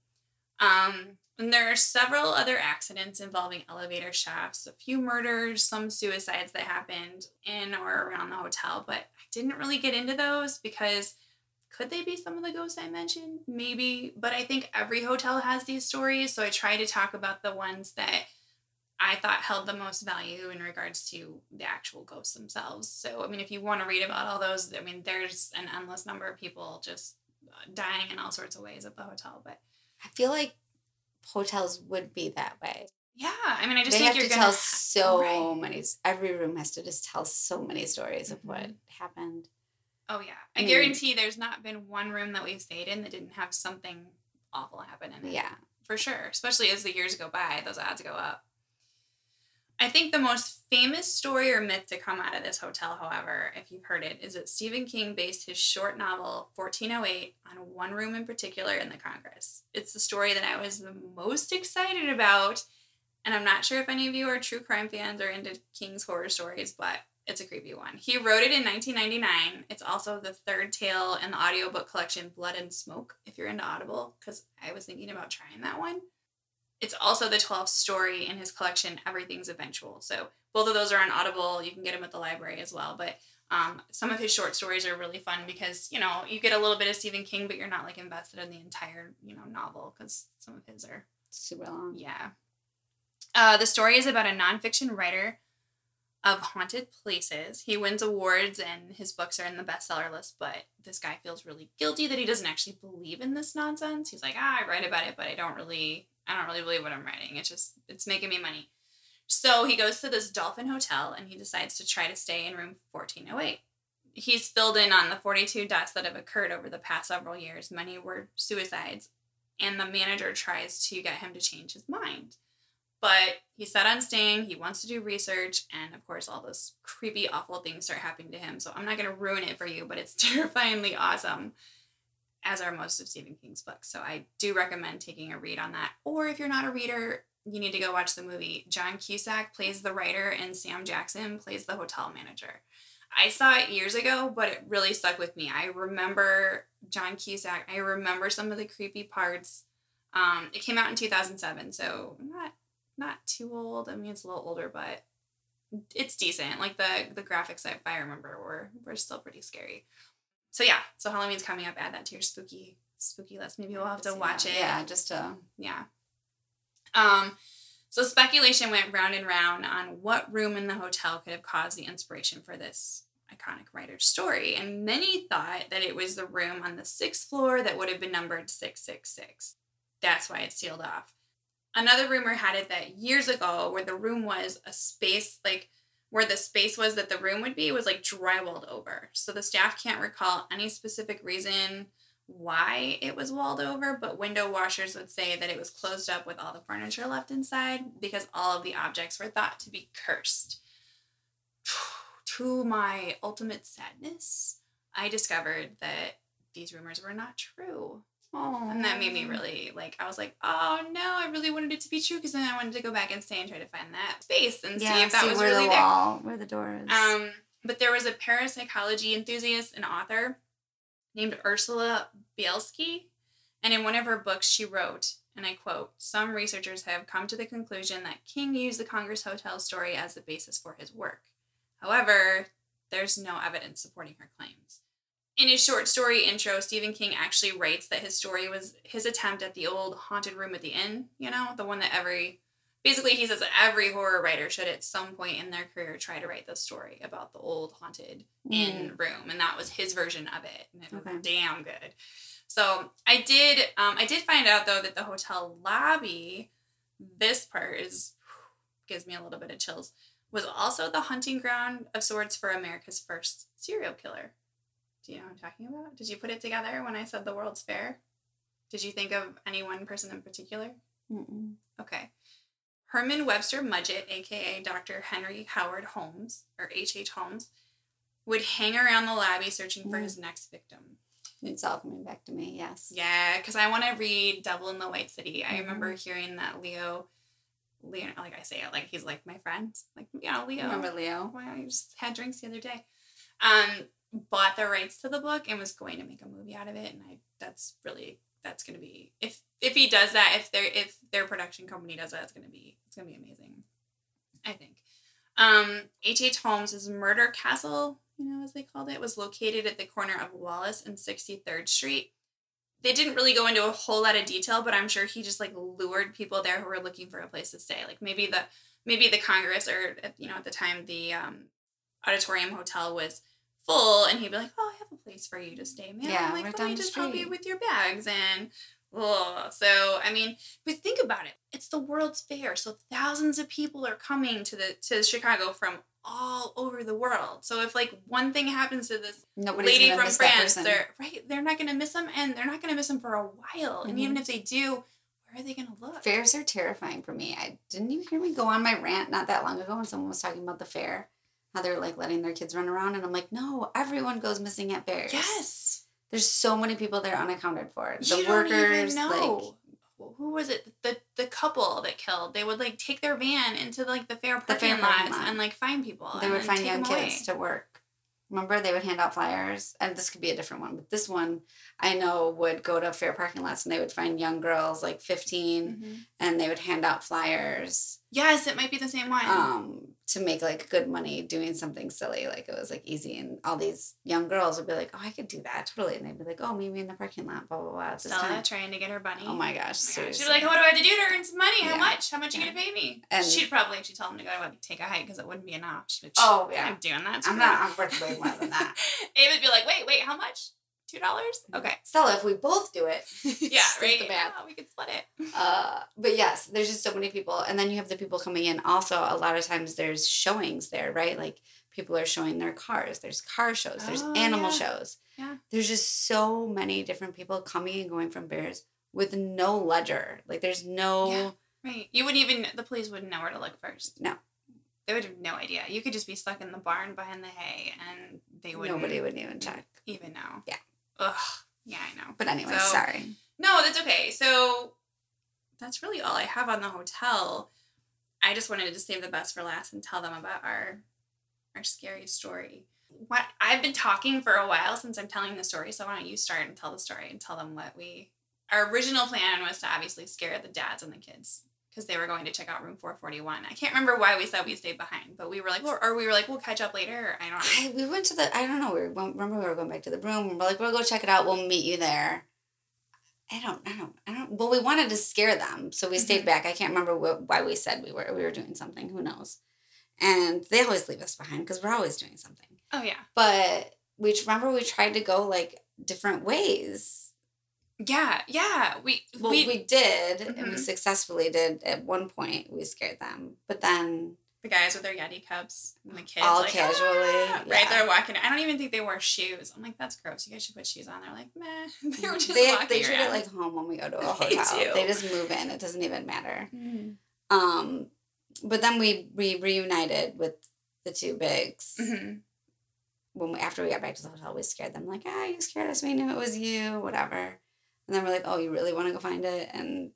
Um, and there are several other accidents involving elevator shafts, a few murders, some suicides that happened in or around the hotel, but I didn't really get into those because could they be some of the ghosts I mentioned? Maybe, but I think every hotel has these stories, so I try to talk about the ones that I thought held the most value in regards to the actual ghosts themselves. So, I mean, if you want to read about all those, I mean, there's an endless number of people just dying in all sorts of ways at the hotel. But I feel like hotels would be that way. yeah, I mean, I just they think have you're to gonna tell so Right. many. Every room has to just tell so many stories of what Mhm. happened. Oh yeah, I I mean- guarantee there's not been one room that we've stayed in that didn't have something awful happen in it. Yeah, for sure. Especially as the years go by, those odds go up. I think the most famous story or myth to come out of this hotel, however, if you've heard it, is that Stephen King based his short novel 1408 on one room in particular in the Congress. It's the story that I was the most excited about, and I'm not sure if any of you are true crime fans or into King's horror stories, but it's a creepy one. He wrote it in 1999. It's also the third tale in the audiobook collection Blood and Smoke, if you're into Audible, because I was thinking about trying that one it's also the 12th story in his collection everything's eventual. So both of those are on audible. You can get them at the library as well. But um, some of his short stories are really fun because you know you get a little bit of stephen king but you're not like invested in the entire you know novel because some of his are super long. Yeah. Uh, the story is about a nonfiction writer of haunted places. He wins awards and his books are in the bestseller list, but this guy feels really guilty that he doesn't actually believe in this nonsense. He's like, ah, I write about it, but I don't really I don't really believe what I'm writing. It's just it's making me money. So he goes to this Dolphin Hotel and he decides to try to stay in room 1408. He's filled in on the 42 deaths that have occurred over the past several years. Many were suicides, and the manager tries to get him to change his mind. But he's set on staying, he wants to do research, and of course, all those creepy, awful things start happening to him. So I'm not to ruin it for you, but it's terrifyingly awesome as are most of Stephen King's books. So I do recommend taking a read on that. Or if you're not a reader, you need to go watch the movie. John Cusack plays the writer, and Sam Jackson plays the hotel manager. I saw it years ago, but it really stuck with me. I remember John Cusack. I remember some of the creepy parts. Um, it came out in 2007, so not not too old. I mean, it's a little older, but it's decent. Like the the graphics, if I remember, were were still pretty scary so yeah, so Halloween's coming up. Add that to your spooky spooky list. Maybe we'll have to watch it. Yeah, just to yeah. Um, so speculation went round and round on what room in the hotel could have caused the inspiration for this iconic writer's story, and many thought that it was the room on the sixth floor that would have been numbered six six six. That's why it's sealed off. Another rumor had it that years ago, where the room was a space like where the space was that the room would be was like drywalled over. So the staff can't recall any specific reason why it was walled over, but window washers would say that it was closed up with all the furniture left inside because all of the objects were thought to be cursed. to my ultimate sadness, I discovered that these rumors were not true. Aww. And that made me really like I was like, oh no, I really wanted it to be true because then I wanted to go back and stay and try to find that space and yeah, see if that see was really the there. wall, where the door is. Um, but there was a parapsychology enthusiast and author named Ursula Bielski, and in one of her books she wrote, and I quote, some researchers have come to the conclusion that King used the Congress Hotel story as the basis for his work. However, there's no evidence supporting her claims in his short story intro, Stephen King actually writes that his story was his attempt at the old haunted room at the inn, you know, the one that every basically he says that every horror writer should at some point in their career try to write the story about the old haunted mm. inn room. And that was his version of it. And it okay. was damn good. So I did um, I did find out though that the hotel lobby, this part is gives me a little bit of chills, was also the hunting ground of sorts for America's first serial killer. Do you know what I'm talking about? Did you put it together when I said the World's Fair? Did you think of any one person in particular? Mm-mm. Okay. Herman Webster Mudgett, aka Dr. Henry Howard Holmes, or H.H. H. Holmes, would hang around the lobby searching mm. for his next victim. It's all coming back to me, yes. Yeah, because I want to read Devil in the White City. I mm-hmm. remember hearing that Leo, Leo, like I say it, like he's like my friend. Like, yeah, Leo. Remember Leo? Wow, I just had drinks the other day. Um, bought the rights to the book and was going to make a movie out of it and I that's really that's going to be if if he does that if their if their production company does that it's going to be it's going to be amazing I think um H.H. H. Holmes' murder castle you know as they called it was located at the corner of Wallace and 63rd Street they didn't really go into a whole lot of detail but I'm sure he just like lured people there who were looking for a place to stay like maybe the maybe the Congress or you know at the time the um auditorium hotel was full and he'd be like, Oh, I have a place for you to stay, man. Yeah, like, let me just help you with your bags and oh, so I mean, but think about it. It's the World's Fair, so thousands of people are coming to the to Chicago from all over the world. So if like one thing happens to this Nobody's lady from France, they're right, they're not gonna miss them and they're not gonna miss them for a while. Mm-hmm. And even mm-hmm. if they do, where are they gonna look? Fairs are terrifying for me. I didn't you hear me go on my rant not that long ago when someone was talking about the fair, how they're like letting their kids run around, and I'm like, no, everyone goes missing at fairs. Yes. there's so many people there unaccounted for. The you workers, like who was it? The the couple that killed. They would like take their van into like the fair The parking fair parking lots lot. and like find people. they would find young them away. kids to work. Remember, they would hand out flyers, and this could be a different one, but this one I know would go to fair parking lots, and they would find young girls like 15, Mhm. and they would hand out flyers Yes, it might be the same one. um, to make like good money doing something silly. Like it was like easy, and all these young girls would be like, "Oh, I could do that totally," and they'd be like, "Oh, meet me in the parking lot." Blah blah blah. Stella time. trying to get her bunny. Oh my gosh, Oh my gosh. seriously. She'd be like, "What do I have to do to earn some money? How Yeah. much? How much are you gonna pay me?" And- she'd probably actually tell him to go like, take a hike because it wouldn't be enough. She'd be, Oh, yeah. I'm doing that. I'm not. I'm worth way more than that. Abe would be like, "Wait, wait, how much? Two dollars? Okay, Stella, if we both do it, yeah, right. The math. Yeah, we could split it." Uh, but yes, there's just so many people, and then you have the people coming in. Also, a lot of times there's showings there, right? Like people are showing their cars. There's car shows. There's Oh, animal yeah. shows. Yeah. There's just so many different people coming and going from bears with no ledger. Like there's no. Yeah. Right. You wouldn't even the police wouldn't know where to look first. No. They would have no idea. You could just be stuck in the barn behind the hay and they wouldn't Nobody would even check. even know. Yeah. Ugh. Yeah, I know. But anyway, So- sorry. No, that's okay. So that's really all I have on the hotel. I just wanted to save the best for last and tell them about our our scary story. What I've been talking for a while since I'm telling the story, so why don't you start and tell the story and tell them what we our original plan was to obviously scare the dads and the kids because they were going to check out room 441. I can't remember why we said we stayed behind, but we were like, or, or we were like, we'll catch up later. I don't know. I, we went to the. I don't know. We were, remember we were going back to the room. We We're like, we'll go check it out. We'll meet you there. I don't. I don't. I don't. Well, we wanted to scare them, so we stayed Mhm. back. I can't remember what, why we said we were. We were doing something. Who knows? And they always leave us behind because we're always doing something. Oh yeah, But we remember we tried to go like different ways. Yeah, yeah. We Well, we, we, did, and we Mhm. successfully did at one point. We scared them, but then the guys with their Yeti cups and the kids All like, casually, "Ah," yeah. right they're walking i don't even think they wore shoes i'm like that's gross you guys should put shoes on they're like meh they were just they walking they treat it like home when we go to a They hotel. do. They just move in. It doesn't even matter. Mhm. Um, but then we we reunited with the two bigs Mhm. when we after we got back to the hotel. We scared them like, ah, you scared us. We knew it was you. Whatever. And then we're like, oh, you really want to go find it? And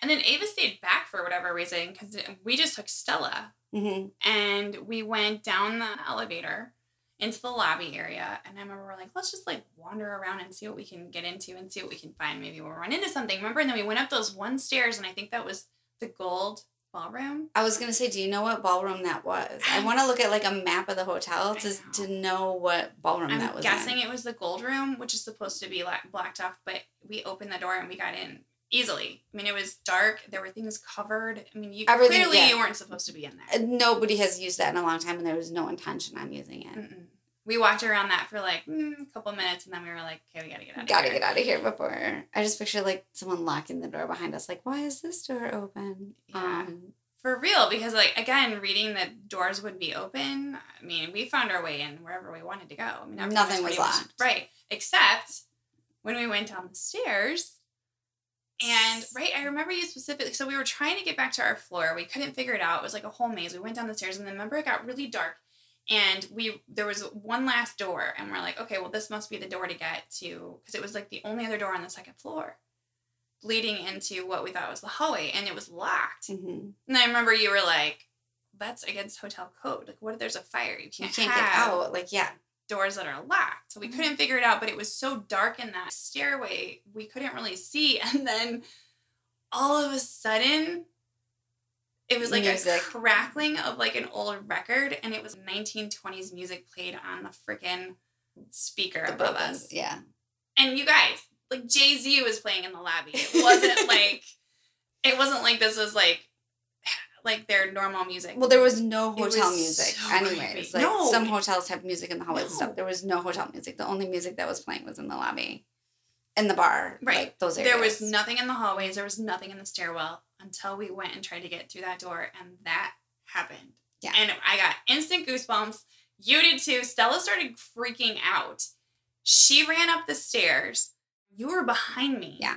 and then ava stayed back for whatever reason because we just took stella mhm. and we went down the elevator into the lobby area and i remember we're like let's just like wander around and see what we can get into and see what we can find maybe we'll run into something remember and then we went up those one stairs and i think that was the gold ballroom I was gonna say, do you know what ballroom that was? I want to look at like a map of the hotel to know. to know what ballroom that was. I'm that was. guessing in. it was the gold room, which is supposed to be like blacked off, but we opened the door and we got in easily. I mean, it was dark. There were things covered. I mean, you Everything- clearly yeah. you weren't supposed to be in there. Nobody has used that in a long time, and there was no intention on using it. Mm-mm. We walked around that for like mm, a couple minutes, and then we were like, "Okay, we gotta get out of Gotta here." get out of here before. I just picture like someone locking the door behind us. Like, why is this door open? Yeah. Um, for real, because like again, reading that doors would be open. I mean, we found our way in wherever we wanted to go. I mean, Nothing was much- locked. right? Except when we went down the stairs. And right, I remember you specifically. So we were trying to get back to our floor. We couldn't figure it out. It was like a whole maze. We went down the stairs, and then remember it got really dark. And we there was one last door, and we're like, okay, well this must be the door to get to because it was like the only other door on the second floor, leading into what we thought was the hallway, and it was locked. mhm. And I remember you were like, that's against hotel code. Like, what if there's a fire? You You can't, can't get out. Like, yeah. doors that are locked. So we Mhm. couldn't figure it out, but it was so dark in that stairway, we couldn't really see. And then all of a sudden, it was like Music. a crackling of like an old record, and it was 1920s music played on the freaking speaker The above us. Yeah. And you guys, like Jay Z was playing in the lobby. It wasn't like, it wasn't like this was like, like their normal music. Well, there was no It was hotel music, so anyways. Like No. some hotels have music in the hallways and No. stuff. There was no hotel music. The only music that was playing was in the lobby, in the bar, Right. Like those areas. There was nothing in the hallways. There was nothing in the stairwell until we went and tried to get through that door, and that happened. Yeah. And I got instant goosebumps. You did too. Stella started freaking out. She ran up the stairs. You were behind me. Yeah.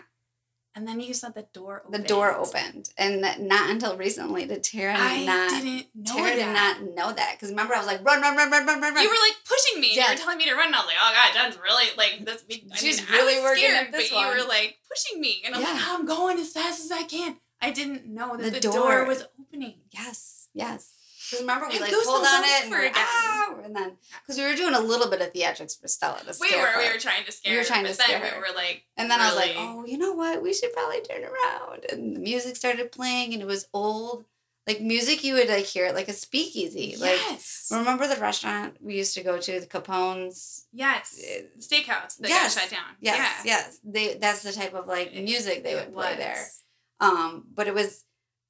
And then you said the door opened. The door opened, and not until recently did Tara I not. didn't know Tara that. did not know that because remember I was like run run run run run run run. You were like pushing me. You Yes. were telling me to run. And I was like, oh god, Jen's really like this. I She's mean, really I was working scared, but you were like pushing me, and I'm like, "Oh, I'm going as fast as I can. I didn't know that The the, door. door. was opening. yes yes. Because remember we I like pulled on it and, ah, and then because we were doing a little bit of theatrics for Stella to We were, her. we were trying to scare. We were her, trying to but then scare we were like, And then I was like, oh, you know what? We should probably turn around. And the music started playing, and it was old, like music you would like hear at like a speakeasy. Like yes, remember the restaurant we used to go to, the Capone's. yes, Uh, steakhouse that yes, got shut down. Yes, yeah. yes. They that's the type of like music they it would play was. there. Um, but it was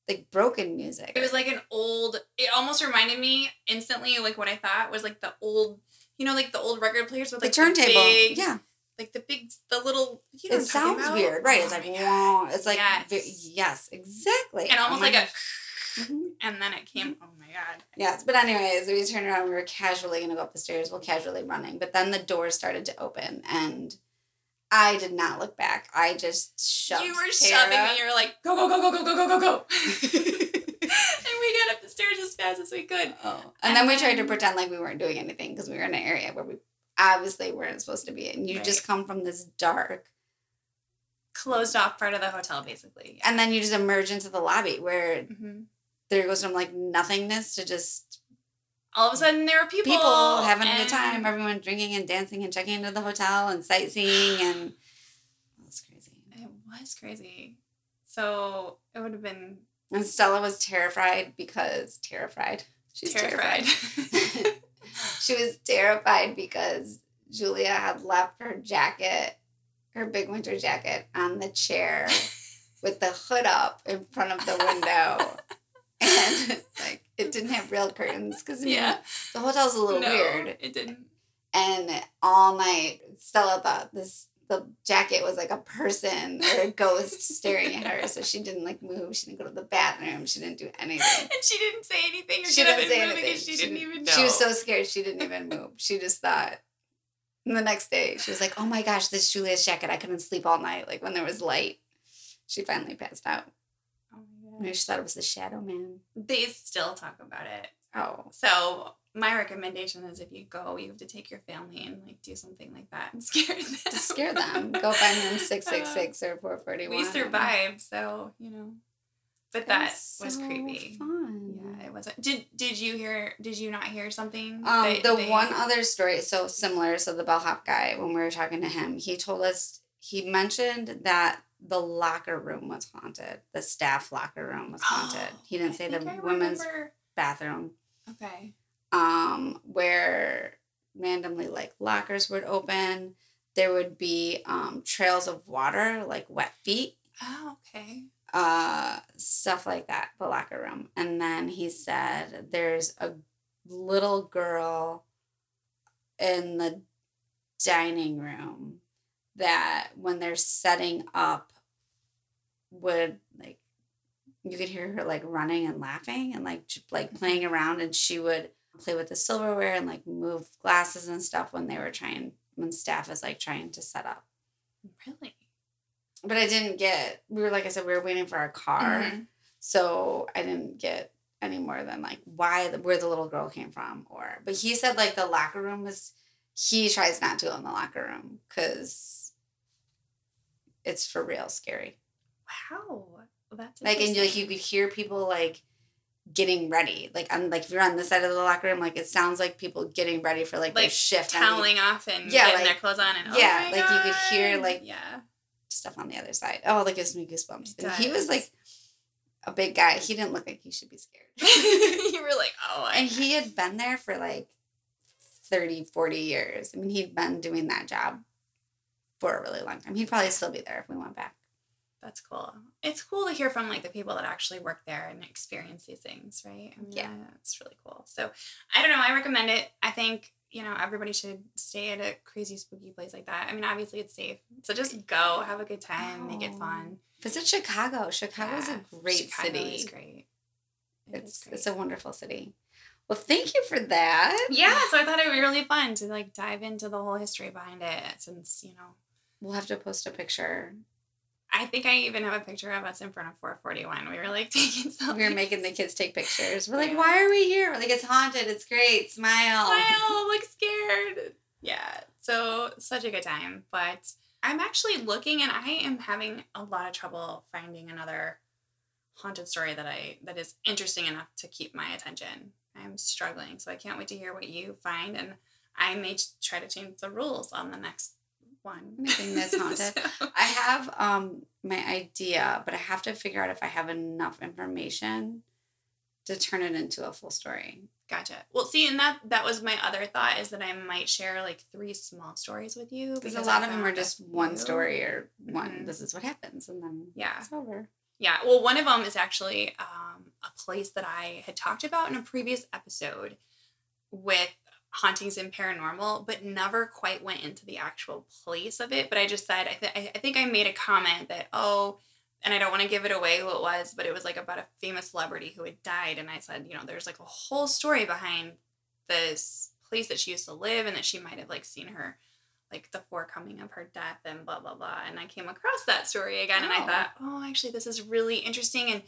like broken music. It was like an old. It almost reminded me instantly, like what I thought was like the old, you know, like the old record players with like the like turntable. big, yeah, like the big, the little. You know it sounds about? weird, right? It's Oh like my God. wow. It's like Yes. yes, exactly. and Oh almost my like a, gosh. Mhm. and then it came. Oh my god! Yes, but anyways, we turned around. We were casually gonna go up the stairs. Well, casually running, but then the door started to open, and I did not look back. I just shoved. you were Tara. shoving me. You were like, go go go go go go go go go. and we got up the stairs as fast as we could. Oh, and, And then we tried to pretend like we weren't doing anything because we were in an area where we obviously weren't supposed to be, and you just come from this dark, Closed off part of the hotel, basically. and then you just emerge into the lobby where hmm there goes from like nothingness to just All of a sudden, there were people people having a good time, everyone drinking and dancing and checking into the hotel and sightseeing, and it was crazy. It was crazy. So it would have been And Stella was terrified because terrified. She's terrified. terrified. she was terrified because Julia had left her jacket, her big winter jacket, on the chair with the hood up in front of the window. And like it didn't have real curtains because yeah. the hotel's a little No, weird. It didn't. And all night, Stella thought this the jacket was like a person or a ghost staring at her. So she didn't like move. She didn't go to the bathroom. She didn't do anything. And she didn't say anything or She didn't say anything. because she, didn't even know. She was so scared she didn't even move. She just thought. And the next day, she was like, "Oh my gosh, this Julia's jacket! I couldn't sleep all night. Like when there was light." She finally passed out. Maybe thought it was the Shadow Man. They still talk about it. Oh, So my recommendation is if you go, you have to take your family and like do something like that and scare them. to scare them, go find them six six six or four forty one. We survived, so you know. But that was, creepy. Fun. Yeah, it was. Did Did you hear? Did you not hear something? Um, that the one other story, so similar. So the bellhop guy, when we were talking to him, he told us he mentioned that the locker room was haunted. The staff locker room was haunted. he didn't I say the I women's remember- bathroom. Okay. Um, where randomly like lockers would open. There would be um trails of water, like wet feet Oh, okay. uh stuff like that the locker room and then he said there's a little girl in the dining room that when they're setting up would like you could hear her like running and laughing and like like playing around and she would play with the silverware and like move glasses and stuff when they were trying when staff is like trying to set up Really? but I didn't get. We were like I said, we were waiting for our car, Mhm. so I didn't get any more than like why the, where the little girl came from, or. But he said like the locker room was. He tries not to go in the locker room because it's for real scary. Wow. Well, that's Like and you, like you could hear people like getting ready. Like on like if you're on this side of the locker room, like it sounds like people getting ready for like, their Like, shift. on the- toweling off and Yeah, getting like- their clothes on and oh yeah, oh like you could hear, like, yeah stuff on the other side. Oh, that gives me goosebumps. And he was like a big guy. He didn't look like he should be scared. you were like oh I and he had been there for like 30, 40 years. I mean, he'd been doing that job for a really long time. He'd probably still be there if we went back. that's cool it's cool to hear from like the people that actually work there and experience these things right I mean, Yeah. it's really cool so I don't know I recommend it I think you know everybody should stay at a crazy spooky place like that I mean obviously it's safe so just go have a good time make it Oh, fun Visit Chicago. Chicago's Yeah, a great Chicago city. is great It It's great. it's a wonderful city. Well, thank you for that. yeah so I thought it would be really fun to like dive into the whole history behind it since you know We'll have to post a picture. I think I even have a picture of us in front of 441. We were like taking selfies. We were making the kids take pictures. We're like, Yeah. why are we here? We're like, it's haunted. It's great. Smile. smile, look scared. Yeah, so such a good time. But I'm actually looking, and I am having a lot of trouble finding another haunted story that I that is interesting enough to keep my attention. I'm struggling, so I can't wait to hear what you find, and I may try to change the rules on the next one. Anything that's haunted. So- I have um my idea, but I have to figure out if I have enough information to turn it into a full story. Gotcha. Well, see, and that that was my other thought is that I might share like three small stories with you Because a lot of them are just one story or one. Mhm. This is what happens, and then Yeah. it's over. Yeah, well, one of them is actually um, a place that I had talked about in a previous episode with hauntings and paranormal, but never quite went into the actual place of it. But I just said, I, th- I think I made a comment that, oh, and I don't want to give it away who it was, but it was like about a famous celebrity who had died. And I said, you know, there's like a whole story behind this place that she used to live and that she might have like seen her like the forecoming of her death and blah blah blah and i came across that story again and i Oh. thought oh actually this is really interesting and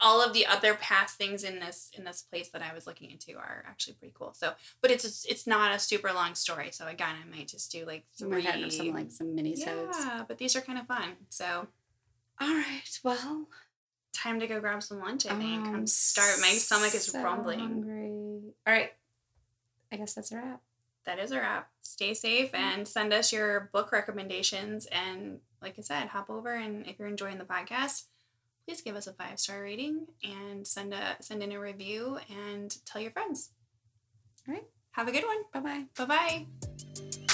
all of the other past things in this in this place that i was looking into are actually pretty cool so but it's it's not a super long story so again i might just do like So we three some like some mini sodes. yeah but these are kind of fun so All right. Well, time to go grab some lunch i think I'm i'm start my stomach is so rumbling Hungry. All right. I guess that's a wrap. that is a wrap. Stay safe mm-hmm. and send us your book recommendations. And like I said, hop over and if you're enjoying the podcast, please give us a five star rating and send a send in a review and tell your friends. All right. Have a good one. Bye bye. Bye bye.